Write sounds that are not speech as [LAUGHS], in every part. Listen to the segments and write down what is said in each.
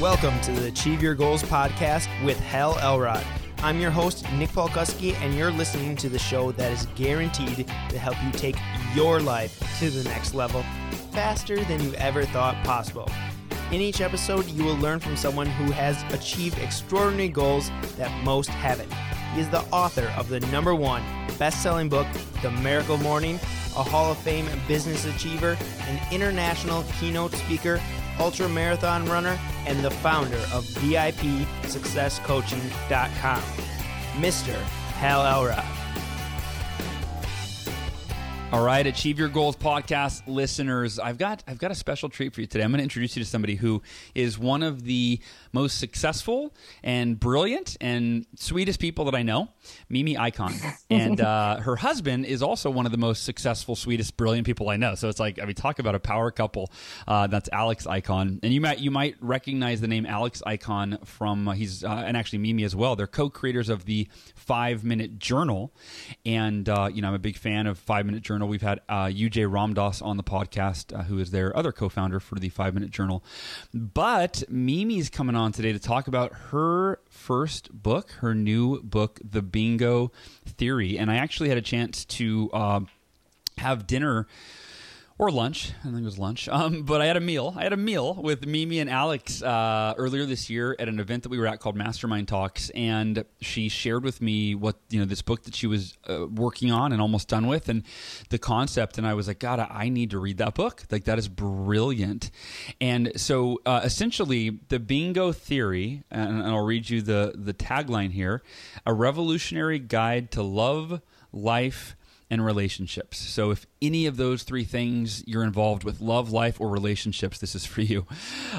Welcome to the Achieve Your Goals podcast with Hal Elrod. I'm your host, Nick Polkuski, and you're listening to the show that is guaranteed to help you take your life to the next level faster than you ever thought possible. In each episode, you will learn from someone who has achieved extraordinary goals that most haven't. He is the author of the number one best selling book, The Miracle Morning, a Hall of Fame business achiever, an international keynote speaker, ultra marathon runner, and the founder of VIPSuccessCoaching.com, Mr. Hal Elrod. All right, Achieve Your Goals podcast listeners, I've got I've got a special treat for you today. I'm going to introduce you to somebody who is one of the most successful and brilliant and sweetest people that I know, Mimi Ikonn, [LAUGHS] and uh, her husband is also one of the most successful, sweetest, brilliant people I know. So it's like I mean, talk about a power couple. Uh, that's Alex Ikonn, and you might you might recognize the name Alex Ikonn from uh, he's uh, and actually Mimi as well. They're co-creators of the Five Minute Journal, and uh, you know I'm a big fan of Five Minute Journal. We've had uh, UJ Ramdas on the podcast, uh, who is their other co-founder for the Five Minute Journal. But Mimi's coming on today to talk about her first book, her new book, The Bingo Theory, and I actually had a chance to uh, have dinner or lunch. I think it was lunch. Um, but I had a meal. I had a meal with Mimi and Alex uh, earlier this year at an event that we were at called Mastermind Talks, and she shared with me what you know this book that she was uh, working on and almost done with, and the concept. And I was like, God, I need to read that book. Like that is brilliant. And so uh, essentially, the Bingo Theory, and I'll read you the the tagline here: a revolutionary guide to love, life and relationships. So if any of those three things you're involved with love, life, or relationships, this is for you.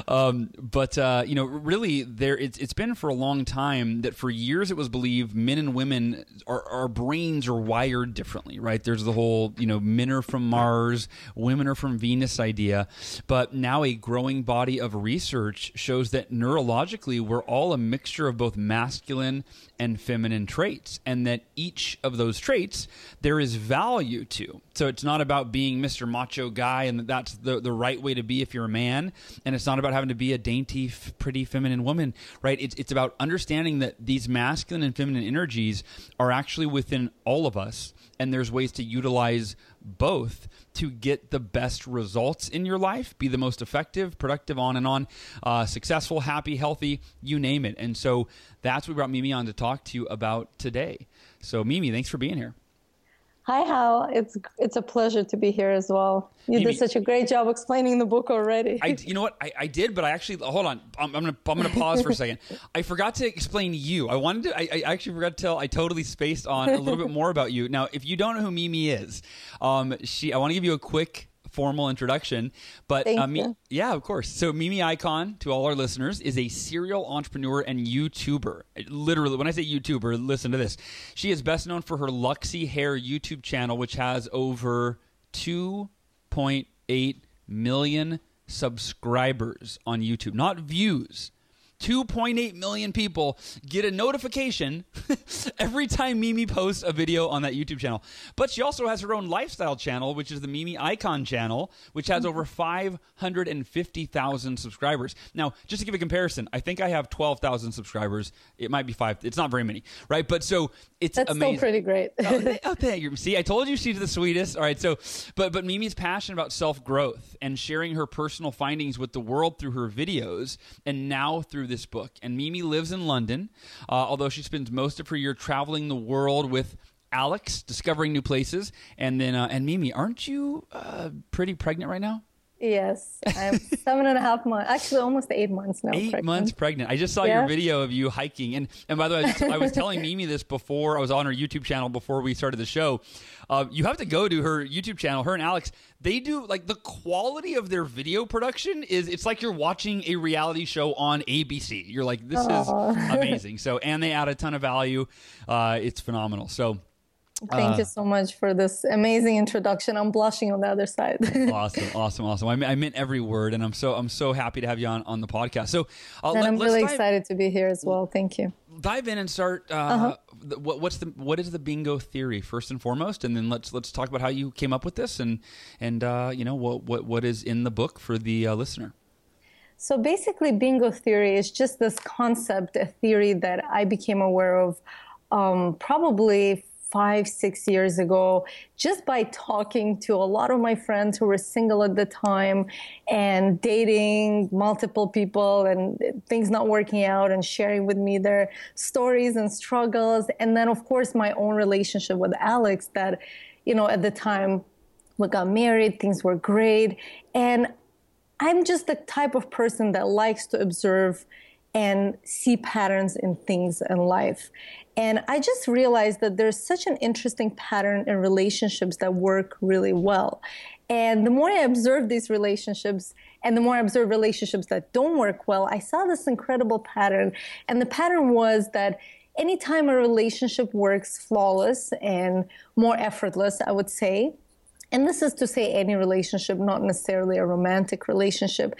Um, but uh, you know, really, there it's, it's been for a long time that for years it was believed men and women our, our brains are wired differently, right? There's the whole you know men are from Mars, women are from Venus idea, but now a growing body of research shows that neurologically we're all a mixture of both masculine and feminine traits, and that each of those traits there is value to. So it's not about being Mr. Macho guy, and that's the, the right way to be if you're a man. And it's not about having to be a dainty, f- pretty, feminine woman, right? It's, it's about understanding that these masculine and feminine energies are actually within all of us, and there's ways to utilize both to get the best results in your life, be the most effective, productive, on and on, uh, successful, happy, healthy, you name it. And so that's what brought Mimi on to talk to you about today. So, Mimi, thanks for being here. Hi, Hal. It's it's a pleasure to be here as well. You did such a great job explaining the book already. I, you know what? I, I did, but I actually hold on. I'm, I'm, gonna I'm gonna pause for a second. [LAUGHS] I forgot to explain you. I wanted to. I, I, actually forgot to tell. I totally spaced on a little bit [LAUGHS] more about you. Now, if you don't know who Mimi is, um, she. I want to give you a quick formal introduction. But uh, me, yeah, of course. So Mimi Ikonn, to all our listeners, is a serial entrepreneur and YouTuber. Literally, when I say YouTuber, listen to this. She is best known for her Luxy Hair YouTube channel, which has over 2.8 million subscribers on YouTube, not views. 2.8 million people get a notification [LAUGHS] every time Mimi posts a video on that YouTube channel. But she also has her own lifestyle channel, which is the Mimi Ikonn channel, which has over 550,000 subscribers. Now, just to give a comparison, I think I have 12,000 subscribers. It might be five. It's not very many, right? But so it's That's amazing. still pretty great. oh, [LAUGHS] oh, thank you. See, I told you she's the sweetest. All right, so but but Mimi's passionate about self growth and sharing her personal findings with the world through her videos, and now through this book. And Mimi lives in London, uh, although she spends most of her year traveling the world with Alex, discovering new places. And then, uh, and Mimi, aren't you uh, pretty pregnant right now? Yes, I'm seven and a half months. Actually, almost eight months now. Eight pregnant. months pregnant. I just saw Yeah. your video of you hiking, and and by the way, I was, I was telling Mimi this before I was on her YouTube channel before we started the show. Uh, you have to go to her YouTube channel. Her and Alex, they do like the quality of their video production is. It's like you're watching a reality show on ABC. You're like, this Aw. is [LAUGHS] amazing. So, and they add a ton of value. Uh, it's phenomenal. So. Thank Uh, you so much for this amazing introduction. I'm blushing on the other side. [LAUGHS] awesome, awesome, awesome. I, mean, I meant every word, and I'm so I'm so happy to have you on on the podcast. So, uh, and let, I'm really dive- excited to be here as well. Thank you. dive in and start. Uh, Uh-huh. th- what, what's the what is the bingo theory first and foremost, and then let's let's talk about how you came up with this and and uh, you know what what what is in the book for the uh, listener. So basically, bingo theory is just this concept, a theory that I became aware of um, probably five, six years ago, just by talking to a lot of my friends who were single at the time and dating multiple people and things not working out and sharing with me their stories and struggles. And then, of course, my own relationship with Alex that, you know, at the time we got married, things were great. And I'm just the type of person that likes to observe and see patterns in things in life. And I just realized that there's such an interesting pattern in relationships that work really well. And the more I observe these relationships and the more I observe relationships that don't work well, I saw this incredible pattern. And the pattern was that anytime a relationship works flawless and more effortless, I would say, and this is to say any relationship, not necessarily a romantic relationship,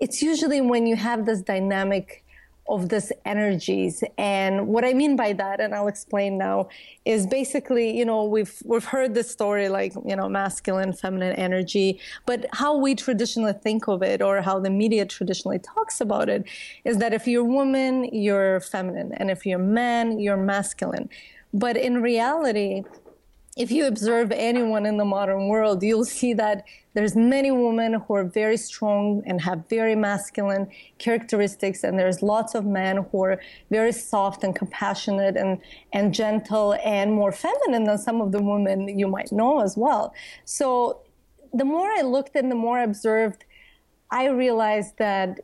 it's usually when you have this dynamic of these energies. And what I mean by that, and I'll explain now, is basically, you know, we've we've heard this story like, you know, masculine, feminine energy, but how we traditionally think of it or how the media traditionally talks about it is that if you're a woman, you're feminine, and if you're a man, you're masculine. But in reality, if you observe anyone in the modern world, you'll see that there's many women who are very strong and have very masculine characteristics, and there's lots of men who are very soft and compassionate and, and gentle and more feminine than some of the women you might know as well. So the more I looked and the more I observed, I realized that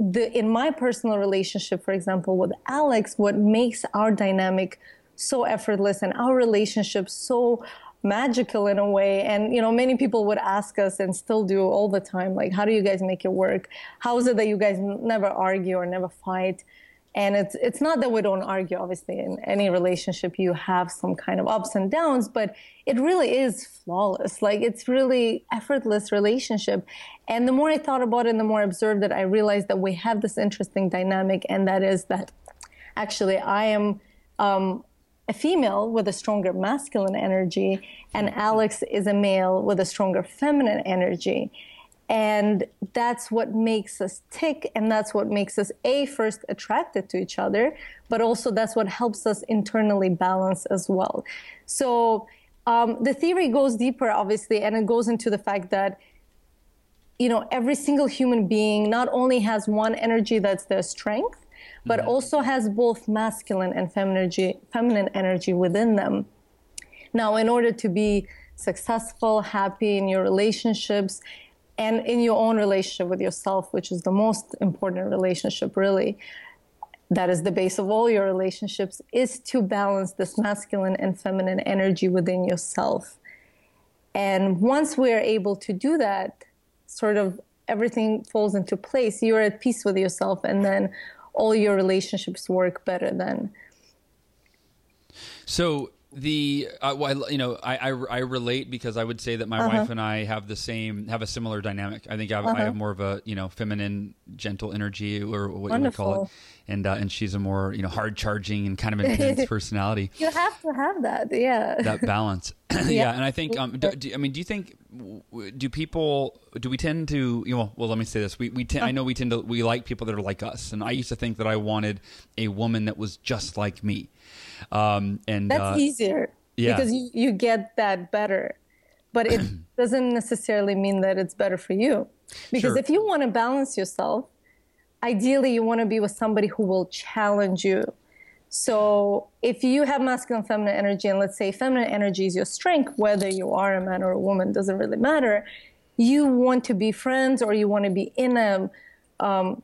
the, in my personal relationship, for example, with Alex, what makes our dynamic so effortless and our relationship so magical in a way. And you know many people would ask us and still do all the time like how do you guys make it work? How is it that you guys never argue or never fight? And it's it's not that we don't argue obviously in any relationship you have some kind of ups and downs but it really is flawless. Like it's really effortless relationship. And the more i thought about it and the more i observed it i realized that we have this interesting dynamic and that is that actually i am um, a female with a stronger masculine energy, and Alex is a male with a stronger feminine energy. And that's what makes us tick, and that's what makes us a first attracted to each other, but also that's what helps us internally balance as well. So um, the theory goes deeper, obviously, and it goes into the fact that you know every single human being not only has one energy that's their strength, but mm-hmm. also has both masculine and feminine energy, feminine energy within them. Now, in order to be successful, happy in your relationships, and in your own relationship with yourself, which is the most important relationship, really, that is the base of all your relationships, is to balance this masculine and feminine energy within yourself. And once we are able to do that, sort of everything falls into place. You're at peace with yourself, and then all your relationships work better then. So the uh, well, you know I, I, I relate because I would say that my uh-huh. wife and I have the same have a similar dynamic. I think I, uh-huh. I, have more of a you know feminine gentle energy or what Wonderful. you would call it, and uh, and she's a more you know hard charging and kind of [LAUGHS] intense personality. You have to have that, yeah. That balance, [CLEARS THROAT] yeah. And I think um, do, do, I mean do you think do people do we tend to you know well let me say this we we t- I know we tend to we like people that are like us and I used to think that I wanted a woman that was just like me um, and that's uh, easier yeah. because you, you get that better but it [CLEARS THROAT] doesn't necessarily mean that it's better for you because sure. if you want to balance yourself ideally you want to be with somebody who will challenge you so if you have masculine feminine energy and let's say feminine energy is your strength whether you are a man or a woman doesn't really matter. You want to be friends or you want to be in a um,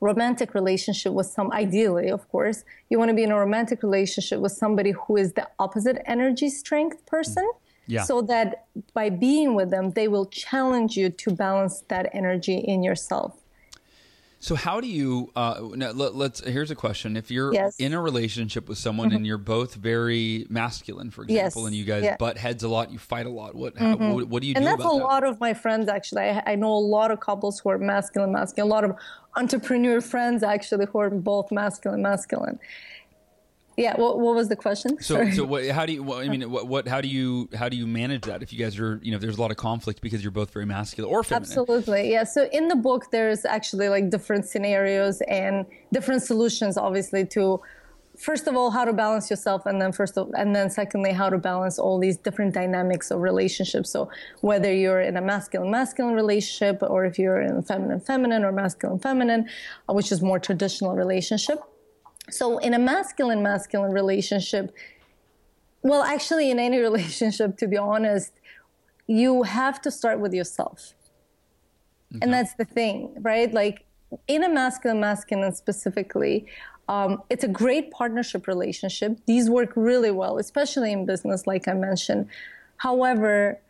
romantic relationship with some ideally of course you want to be in a romantic relationship with somebody who is the opposite energy strength person yeah. so that by being with them they will challenge you to balance that energy in yourself so how do you? Uh, let, us Here's a question: If you're yes. in a relationship with someone mm-hmm. and you're both very masculine, for example, yes. and you guys yeah. butt heads a lot, you fight a lot. What mm-hmm. how, what, what, do you and do? And that's a that? lot of my friends actually. I, I, know a lot of couples who are masculine, masculine. A lot of entrepreneur friends actually who are both masculine, masculine. Yeah what, what was the question So, Sorry. so what, how do you? What, I mean, [LAUGHS] what, what? How do you? How do you manage that if you guys are, you know, if there's a lot of conflict because you're both very masculine or feminine? Absolutely. Yeah. So in the book, there's actually like different scenarios and different solutions, obviously, to first of all how to balance yourself and then first of, and then secondly how to balance all these different dynamics of relationships so whether you're in a masculine masculine relationship or if you're in a feminine feminine or masculine feminine uh, which is more traditional relationship so in a masculine masculine relationship well actually in any [LAUGHS] relationship to be honest you have to start with yourself. And that's the thing right? Like in a masculine masculine specifically um, it's a great partnership relationship. These work really well especially in business like i mentioned. However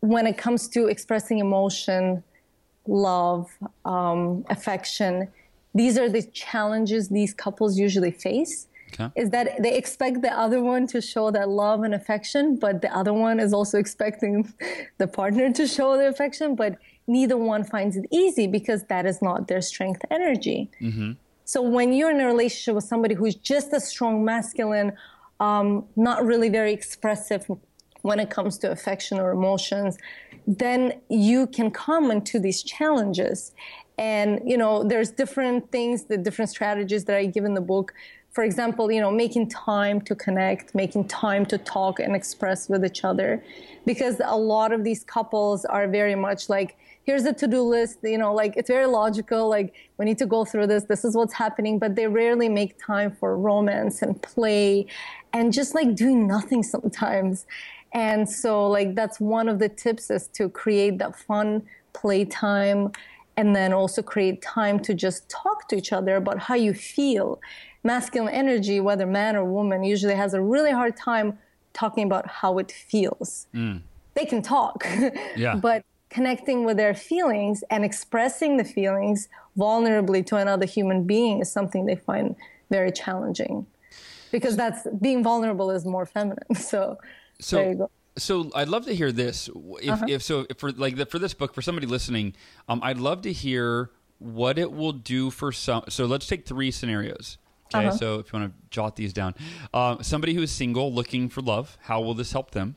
when it comes to expressing emotion love um, affection these are the challenges these couples usually face Okay. is that they expect the other one to show that love and affection, but the other one is also expecting the partner to show the affection, but neither one finds it easy because that is not their strength energy. So when you're in a relationship with somebody who's just a strong masculine, um, not really very expressive when it comes to affection or emotions, then you can come into these challenges. And you know, there's different things, the different strategies that I give in the book. For example, you know, making time to connect, making time to talk and express with each other, because a lot of these couples are very much like, here's a to-do list you know like it's very logical like we need to go through this this is what's happening but they rarely make time for romance and play and just like doing nothing sometimes and so like that's one of the tips is to create that fun playtime and then also create time to just talk to each other about how you feel. Masculine energy whether man or woman usually has a really hard time talking about how it feels. Mm. They can talk [LAUGHS] Yeah. but connecting with their feelings and expressing the feelings vulnerably to another human being is something they find very challenging. Because that's being vulnerable is more feminine [LAUGHS] so, So, there you go so I'd love to hear this. If, Uh-huh. if so, if for like the, for this book, for somebody listening, um, I'd love to hear what it will do for some. So let's take three scenarios. Okay, Uh-huh. so if you want to jot these down, uh, somebody who is single looking for love, how will this help them?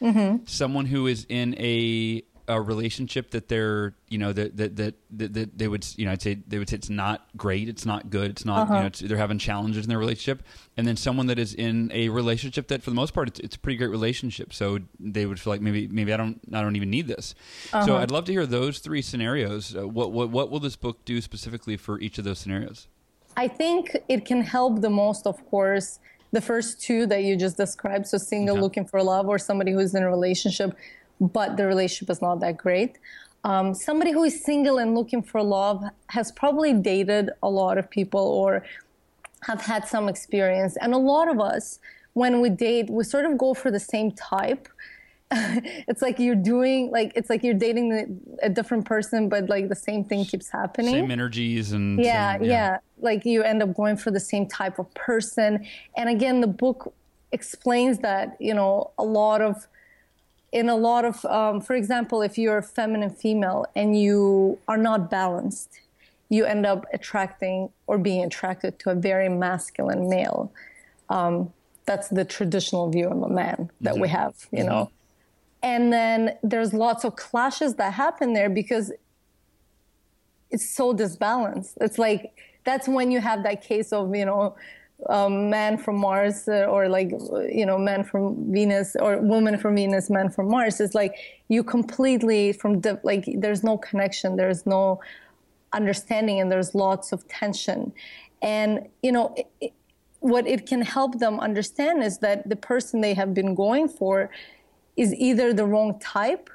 Mm-hmm. Someone who is in a a relationship that they're you know that that, that that they would you know I'd say they would say it's not great, it's not good, it's not Uh-huh. you know it's, they're having challenges in their relationship, and then someone that is in a relationship that for the most part it's, it's a pretty great relationship, so they would feel like maybe maybe I don't I don't even need this. Uh-huh. So I'd love to hear those three scenarios. Uh, what what what will this book do specifically for each of those scenarios? I think it can help the most, of course, the first two that you just described. So, single Okay. looking for love, or somebody who's in a relationship, but the relationship is not that great. Um, somebody who is single and looking for love has probably dated a lot of people or have had some experience. And a lot of us, when we date, we sort of go for the same type. [LAUGHS] it's like you're doing like it's like you're dating the, a different person, but like the same thing keeps happening Same energies and yeah, same- yeah like you end up going for the same type of person and again the book explains that you know a lot of in a lot of um, for example if you're a feminine female and you are not balanced you end up attracting or being attracted to a very masculine male. Um, that's the traditional view of a man that we have you know? And then there's lots of clashes that happen there because it's so disbalanced. It's like that's when you have that case of you know, um, man from Mars uh, or like you know, man from Venus or woman from Venus, man from Mars. It's like you completely from the like there's no connection, there's no understanding, and there's lots of tension. And you know, it, it, what it can help them understand is that the person they have been going for is either the wrong type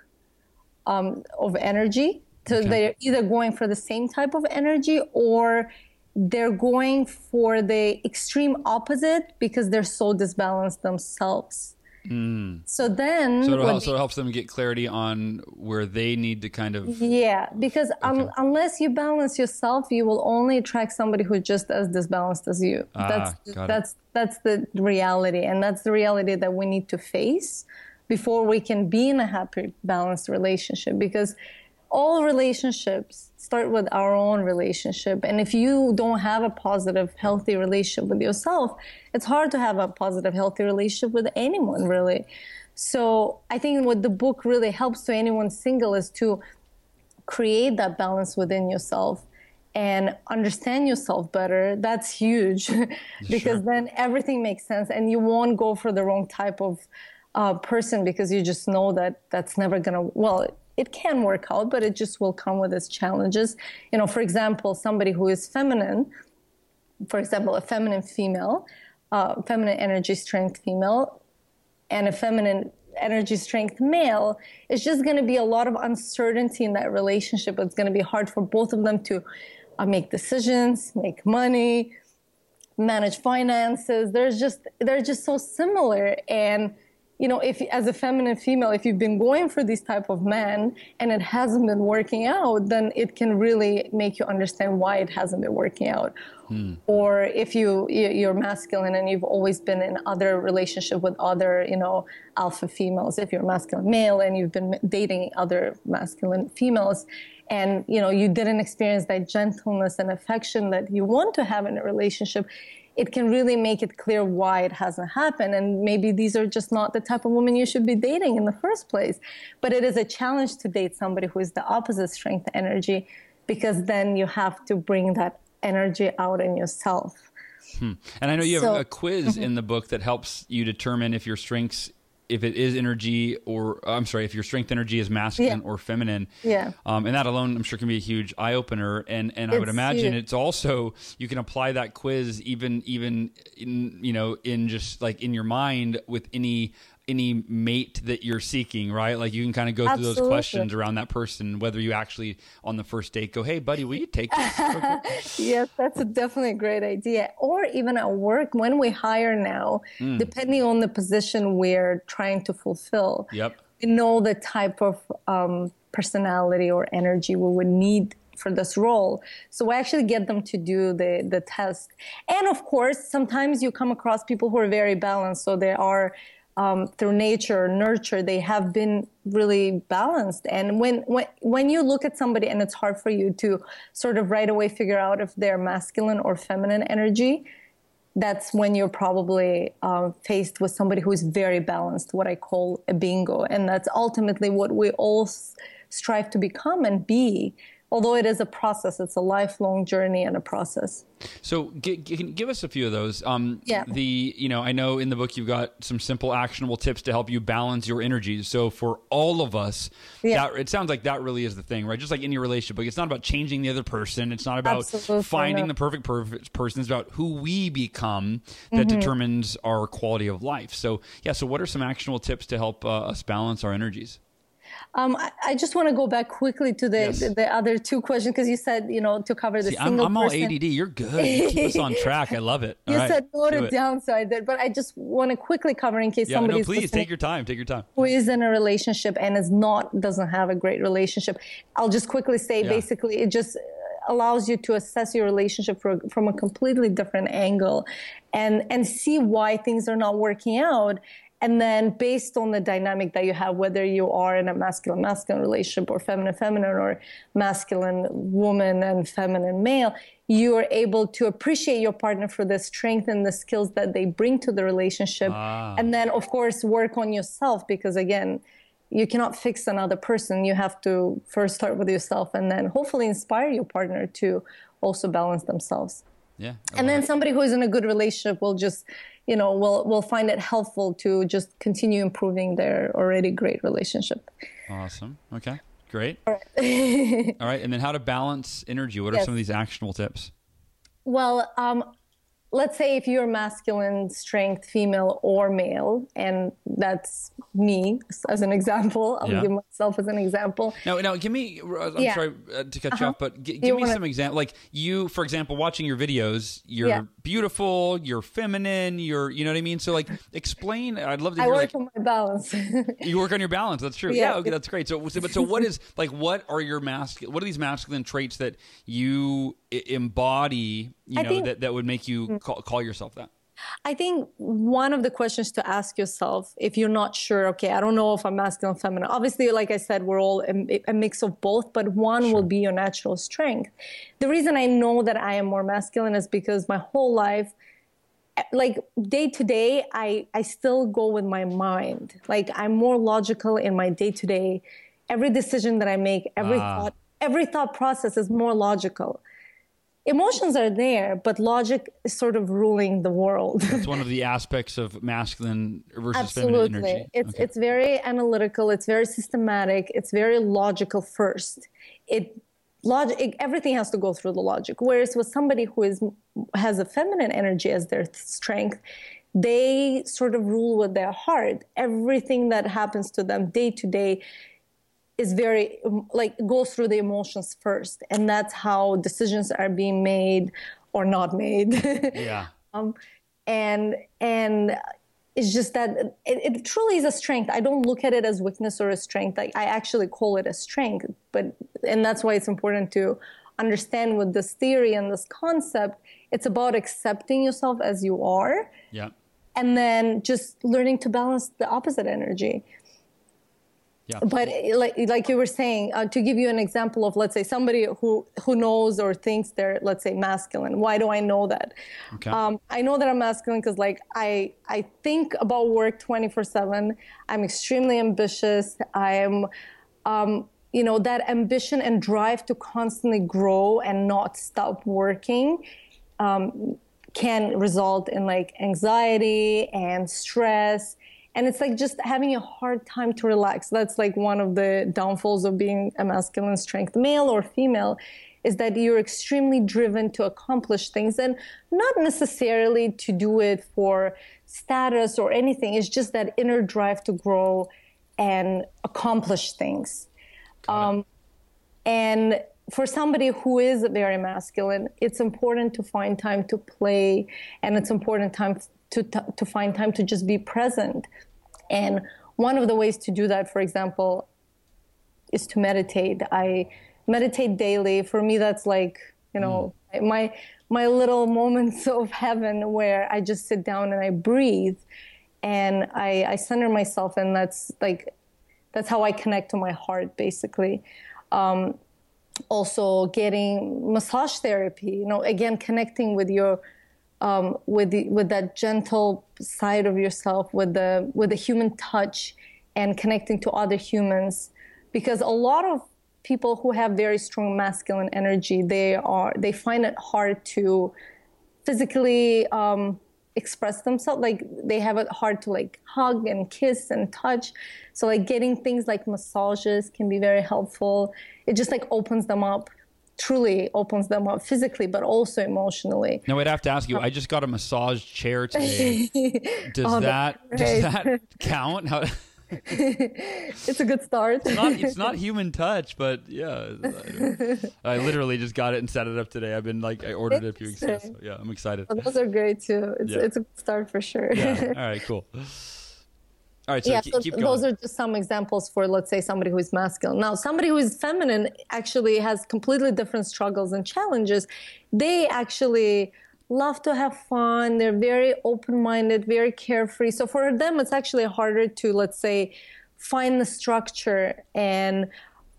um, of energy. So Okay. they're either going for the same type of energy or they're going for the extreme opposite because they're so disbalanced themselves. So then, So, what help, so it helps them get clarity on where they need to kind of yeah, because un- unless you balance yourself, you will only attract somebody who's just as disbalanced as you. Ah, that's got it. that's that's the reality, and that's the reality that we need to face before we can be in a happy, balanced relationship. Because all relationships start with our own relationship. And if you don't have a positive, healthy relationship with yourself, it's hard to have a positive, healthy relationship with anyone, really. So I think what the book really helps to anyone single is to create that balance within yourself and understand yourself better. That's huge [LAUGHS] because sure. then everything makes sense and you won't go for the wrong type of uh, person because you just know that that's never going to, well, it can work out, but it just will come with its challenges. You know, for example, somebody who is feminine, for example, a feminine female, uh, feminine energy strength female, and a feminine energy strength male, it's just going to be a lot of uncertainty in that relationship. It's going to be hard for both of them to uh, make decisions, make money, manage finances. There's just they're just so similar and you know, if as a feminine female, if you've been going for these type of men and it hasn't been working out, then it can really make you understand why it hasn't been working out. Hmm. Or if you you're masculine and you've always been in other relationship with other, you know, alpha females. If you're a masculine male and you've been dating other masculine females, and you know you didn't experience that gentleness and affection that you want to have in a relationship it can really make it clear why it hasn't happened. And maybe these are just not the type of woman you should be dating in the first place. But it is a challenge to date somebody who is the opposite strength energy because then you have to bring that energy out in yourself. Hmm. And I know you have so, a quiz [LAUGHS] mm-hmm. in the book that helps you determine if your strengths if it is energy or I'm sorry, if your strength energy is masculine yeah. or feminine. Yeah. Um, and that alone, I'm sure, can be a huge eye opener. And and it's I would imagine huge. it's also you can apply that quiz even even in you know in just like in your mind with any any mate that you're seeking, right? Like you can kind of go Absolutely. through those questions around that person, whether you actually on the first date go, "Hey, buddy, will you take this?" [LAUGHS] yes, that's a definitely a great idea. Or even at work when we hire now, mm. depending on the position we're trying to fulfill. Yep. We know the type of um, personality or energy we would need for this role. So I actually get them to do the the test. And of course, sometimes you come across people who are very balanced. So they are um, through nature, nurture, they have been really balanced. And when, when, when you look at somebody and it's hard for you to sort of right away figure out if they're masculine or feminine energy, that's when you're probably um, faced with somebody who is very balanced, what I call a bingo. And that's ultimately what we all strive to become and be although it is a process, it's a lifelong journey and a process. So, g- g- give us a few of those. Um, yeah. The you know, I know in the book you've got some simple, actionable tips to help you balance your energies. So, for all of us, yeah. That, it sounds like that really is the thing, right? Just like any relationship, but it's not about changing the other person. It's not about Absolutely finding the perfect, perfect person. It's about who we become that mm-hmm. determines our quality of life. So, yeah. So, what are some actionable tips to help uh, us balance our energies? Um, I, I, just want to go back quickly to the yes. the, the, other two questions because you said you know to cover the See, single. I'm, I'm all ADD. You're good. You keep us on [LAUGHS] track. I love it. All you right, said note it, down, so I did. But I just want to quickly cover in case yeah, somebody. No, please take your time. Take your time. Who is in a relationship and is not doesn't have a great relationship? I'll just quickly say yeah. basically it just allows you to assess your relationship from a completely different angle and and see why things are not working out and then based on the dynamic that you have, whether you are in a masculine masculine relationship or feminine feminine or masculine woman and feminine male, you are able to appreciate your partner for the strength and the skills that they bring to the relationship. Ah. And then, of course, work on yourself because, again, you cannot fix another person. You have to first start with yourself and then hopefully inspire your partner to also balance themselves. Yeah. And then somebody who is in a good relationship will just you know will will find it helpful to just continue improving their already great relationship awesome okay great all right, all right. and then how to balance energy what are [LAUGHS] yes. some of these actionable tips well um, let's say if you're masculine strength female or male and that's me as an example i'll yeah. give myself as an example no now give me i'm yeah. sorry uh, to cut uh-huh. you off but g- give me wanna... some example like you for example watching your videos you're yeah. beautiful you're feminine you're you know what i mean so like explain i'd love to hear, I work like, on my balance [LAUGHS] you work on your balance that's true yeah, okay that's great so but so what is like what are your masculine what are these masculine traits that you embody you know think, that, that would make you mm. call, call yourself that I think one of the questions to ask yourself, if you're not sure, okay, I don't know if I'm masculine, or feminine. Obviously, like I said, we're all a, a mix of both, but one sure. will be your natural strength. The reason I know that I am more masculine is because my whole life, like day to day, I I still go with my mind. Like I'm more logical in my day to day. Every decision that I make, every ah. thought, every thought process is more logical emotions are there, but logic is sort of ruling the world. [LAUGHS] It's one of the aspects of masculine versus Absolutely. feminine energy. It's okay. it's very analytical. It's very systematic. It's very logical first. It logic everything has to go through the logic. Whereas with somebody who is has a feminine energy as their strength, they sort of rule with their heart. Everything that happens to them day to day is very like goes through the emotions first and that's how decisions are being made or not made. [LAUGHS] Yeah. Um, and and it's just that it, it, truly is a strength. I don't look at it as weakness or a strength. Like i actually call it a strength but and that's why it's important to understand with this theory and this concept. It's about accepting yourself as you are yeah. and then just learning to balance the opposite energy yeah. But like like you were saying, uh, to give you an example of let's say somebody who who knows or thinks they're let's say masculine. Why do I know that? Okay. Um, I know that I'm masculine because like I I think about work 24 seven. I'm extremely ambitious. I am. Um, you know that ambition and drive to constantly grow and not stop working um, can result in like anxiety and stress and it's like just having a hard time to relax. That's like one of the downfalls of being a masculine strength male or female is that you're extremely driven to accomplish things and not necessarily to do it for status or anything. It's just that inner drive to grow and accomplish things. Um, and for somebody who is very masculine it's important to find time to play and it's important time to, to find time to just be present. And one of the ways to do that, for example, is to meditate. I meditate daily. For me, that's like, you know, mm. my, my little moments [LAUGHS] of heaven where I just sit down and I breathe and I, I center myself. And that's like, that's how I connect to my heart, basically. Um, also getting massage therapy, you know, again, connecting with your um, with the, with that gentle side of yourself, with the with the human touch, and connecting to other humans, because a lot of people who have very strong masculine energy, they are they find it hard to physically um, express themselves. Like they have it hard to like hug and kiss and touch. So like getting things like massages can be very helpful. It just like opens them up truly opens them up physically but also emotionally. Now I'd have to ask you. Um, I just got a massage chair today. [LAUGHS] Does oh, that does that count? How? [LAUGHS] it's a good start. it's, not, it's not [LAUGHS] human touch, but yeah, I, I, literally just got it and set it up today. I've been like, I ordered it a few weeks ago. So yeah, I'm excited. Well, those are great too. It's, yeah. it's a good start for sure. yeah. All right, cool. All right, so yeah, keep, so keep those are just some examples for, let's say, somebody who is masculine. Now, somebody who is feminine actually has completely different struggles and challenges. They actually love to have fun. They're very open minded, very carefree. So for them, it's actually harder to, let's say, find the structure and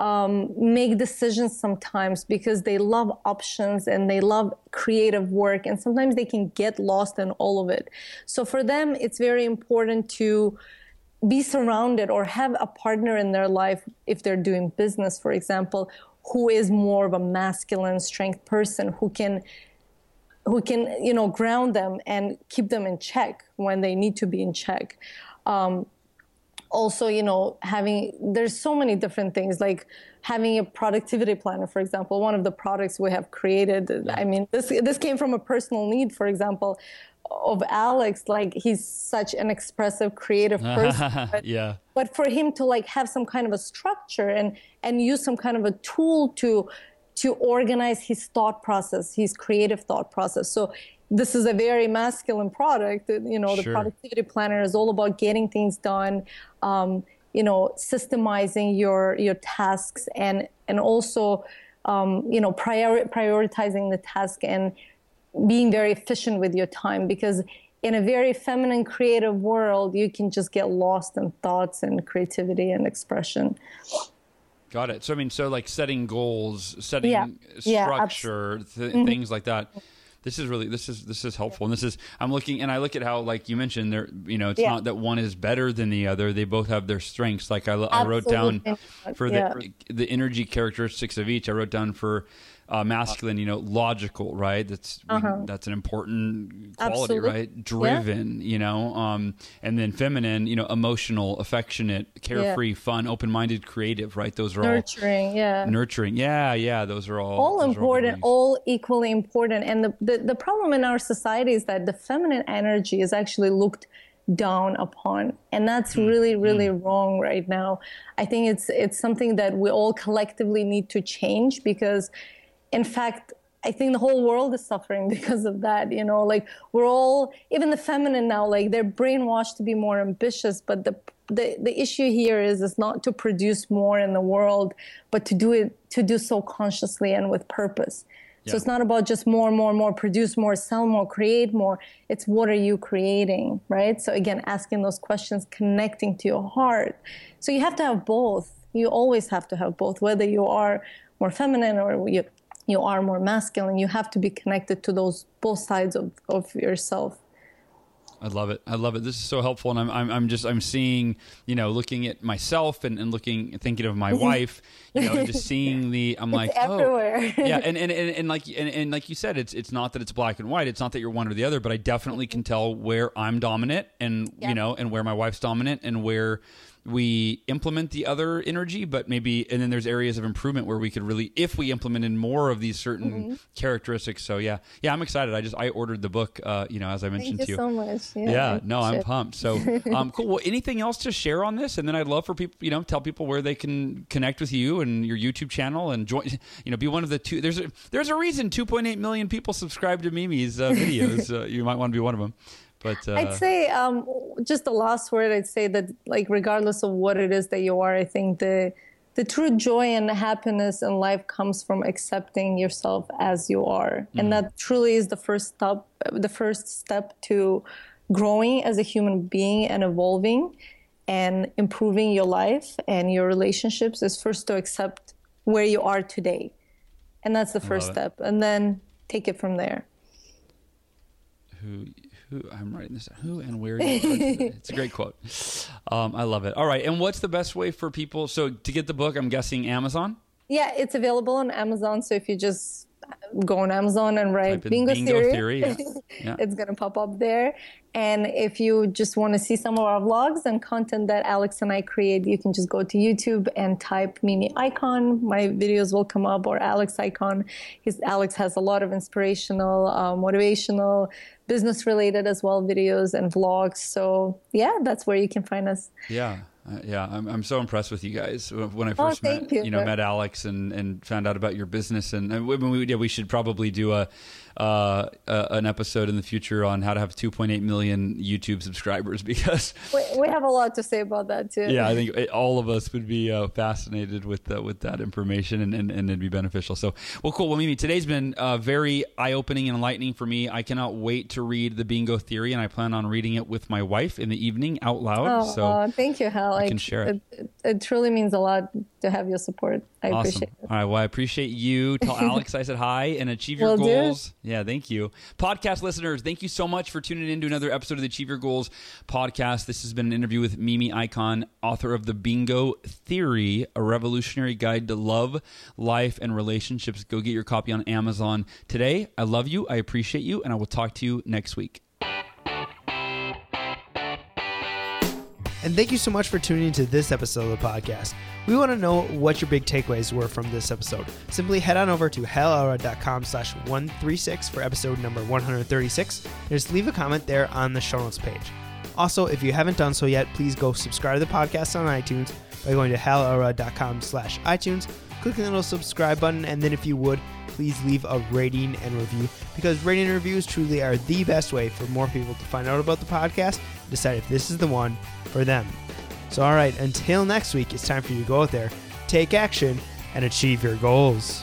um, make decisions sometimes because they love options and they love creative work. And sometimes they can get lost in all of it. So for them, it's very important to be surrounded or have a partner in their life if they're doing business for example who is more of a masculine strength person who can who can you know ground them and keep them in check when they need to be in check. Um, also you know having there's so many different things like having a productivity planner for example one of the products we have created i mean this this came from a personal need for example of Alex, like he's such an expressive, creative [LAUGHS] person. But, yeah. But for him to like have some kind of a structure and and use some kind of a tool to to organize his thought process, his creative thought process. So this is a very masculine product. You know, the sure. productivity planner is all about getting things done. Um, you know, systemizing your your tasks and and also um, you know priori- prioritizing the task and being very efficient with your time because in a very feminine creative world you can just get lost in thoughts and creativity and expression. Got it. So i mean so like setting goals setting Yeah. Yeah, structure th- mm-hmm. things like that. This is really this is this is helpful. And this is i'm looking and i look at how like you mentioned there you know it's Yeah. not that one is better than the other. They both have their strengths. Like i, I wrote down for Yeah. the the energy characteristics of each. I wrote down for uh, masculine you know logical right? That's we- that's an important quality Uh-huh. Absolutely. right driven you know um and then feminine you know emotional affectionate carefree fun open-minded creative right? Those are all nurturing yeah. Nurturing. Yeah yeah those are all all those are good important ways. all equally important. And the, the the problem in our society is that the feminine energy is actually looked down upon. And that's really really wrong right now. I think it's it's something that we all collectively need to change because in fact i think the whole world is suffering [LAUGHS] because of that you know like we're all even the feminine now like they're brainwashed to be more ambitious but the the, the issue here is is not to produce more in the world but to do it to do so consciously and with purpose. So it's not about just more more more produce more sell more create more. It's what are you creating right? So again asking those questions connecting to your heart. So you have to have both. You always have to have both whether you are more feminine or you you are more masculine you have to be connected to those both sides of, of yourself I love it. I love it. This is so helpful, and I'm, I'm, I'm just, I'm seeing, you know, looking at myself and, and looking, thinking of my [LAUGHS] wife, you know, and just [LAUGHS] seeing the, I'm like, oh, yeah, [LAUGHS] and, and, and, and like, and, and like you said, it's, it's not that it's black and white. It's not that you're one or the other, but I definitely can tell where I'm dominant, and Yeah. you know, and where my wife's dominant, and where we implement the other energy, but maybe, and then there's areas of improvement where we could really, if we implemented more of these certain Mm-hmm. characteristics. So yeah, yeah, I'm excited. I just, I ordered the book, uh, you know, as I mentioned thank to you so much yeah, yeah, no, I'm pumped. So, [LAUGHS] um, cool. Well, anything else to share on this? And then I'd love for people, you know, tell people where they can connect with you and your YouTube channel and join, you know, be one of the two. There's a there's a reason 2.8 million people subscribe to Mimi's uh, videos. [LAUGHS] uh, you might want to be one of them. But uh, I'd say um, just the last word. I'd say that like regardless of what it is that you are, I think the the true joy and happiness in life comes from accepting yourself as you are, and that truly is the first step. The first step to growing as a human being and evolving and improving your life and your relationships is first to accept where you are today, and that's the first step, and then take it from there. who who I'm writing this. down. Who and where? you start today? it's a great quote. Um, I love it. All right, and what's the best way for people? So to get the book, I'm guessing Amazon. Yeah, it's available on Amazon. So if you just go on Amazon and write Bingo, Bingo Theory, Theory, yeah. [LAUGHS] Yeah. it's going to pop up there. And if you just want to see some of our vlogs and content that Alex and I create, you can just go to YouTube and type Mimi Ikonn. My videos will come up, or Alex Ikonn. His, Alex has a lot of inspirational, uh, motivational, business related as well videos and vlogs. So yeah, that's where you can find us. Yeah. Uh, yeah, I'm, I'm so impressed with you guys. When I first Oh, met, you. know, met Alex and, and found out about your business, and, and we, we, yeah, we should probably do a, uh, uh, an episode in the future on how to have 2.8 million YouTube subscribers [LAUGHS] because, We, we have a lot to say about that too. yeah, I think it- all of us would be uh, fascinated with uh, with that information, and, and, and it'd be beneficial. So, well, cool. Well, Mimi, today's been uh, very eye opening and enlightening for me. I cannot wait to read the Bingo Theory, and I plan on reading it with my wife in the evening out loud. Oh, so. uh, thank you, Hal. I can share it. It, it truly means a lot to have your support. I Awesome. appreciate it. All right. Well, I appreciate you. Tell [LAUGHS] Alex I said hi and achieve your goals. Yeah, thank you. Podcast listeners, thank you so much for tuning in to another episode of the Achieve Your Goals podcast. This has been an interview with Mimi Ikonn, author of The Bingo Theory, a revolutionary guide to love, life, and relationships. Go get your copy on Amazon today. I love you. I appreciate you. And I will talk to you next week. And thank you so much for tuning into this episode of the podcast. We want to know what your big takeaways were from this episode. Simply head on over to halelrod.com slash 136 for episode number 136 and just leave a comment there on the show notes page. Also, if you haven't done so yet, please go subscribe to the podcast on iTunes by going to halelrod.com slash iTunes, click the little subscribe button, and then if you would, please leave a rating and review because rating and reviews truly are the best way for more people to find out about the podcast decide if this is the one for them. So, all right, until next week, it's time for you to go out there, take action, and achieve your goals.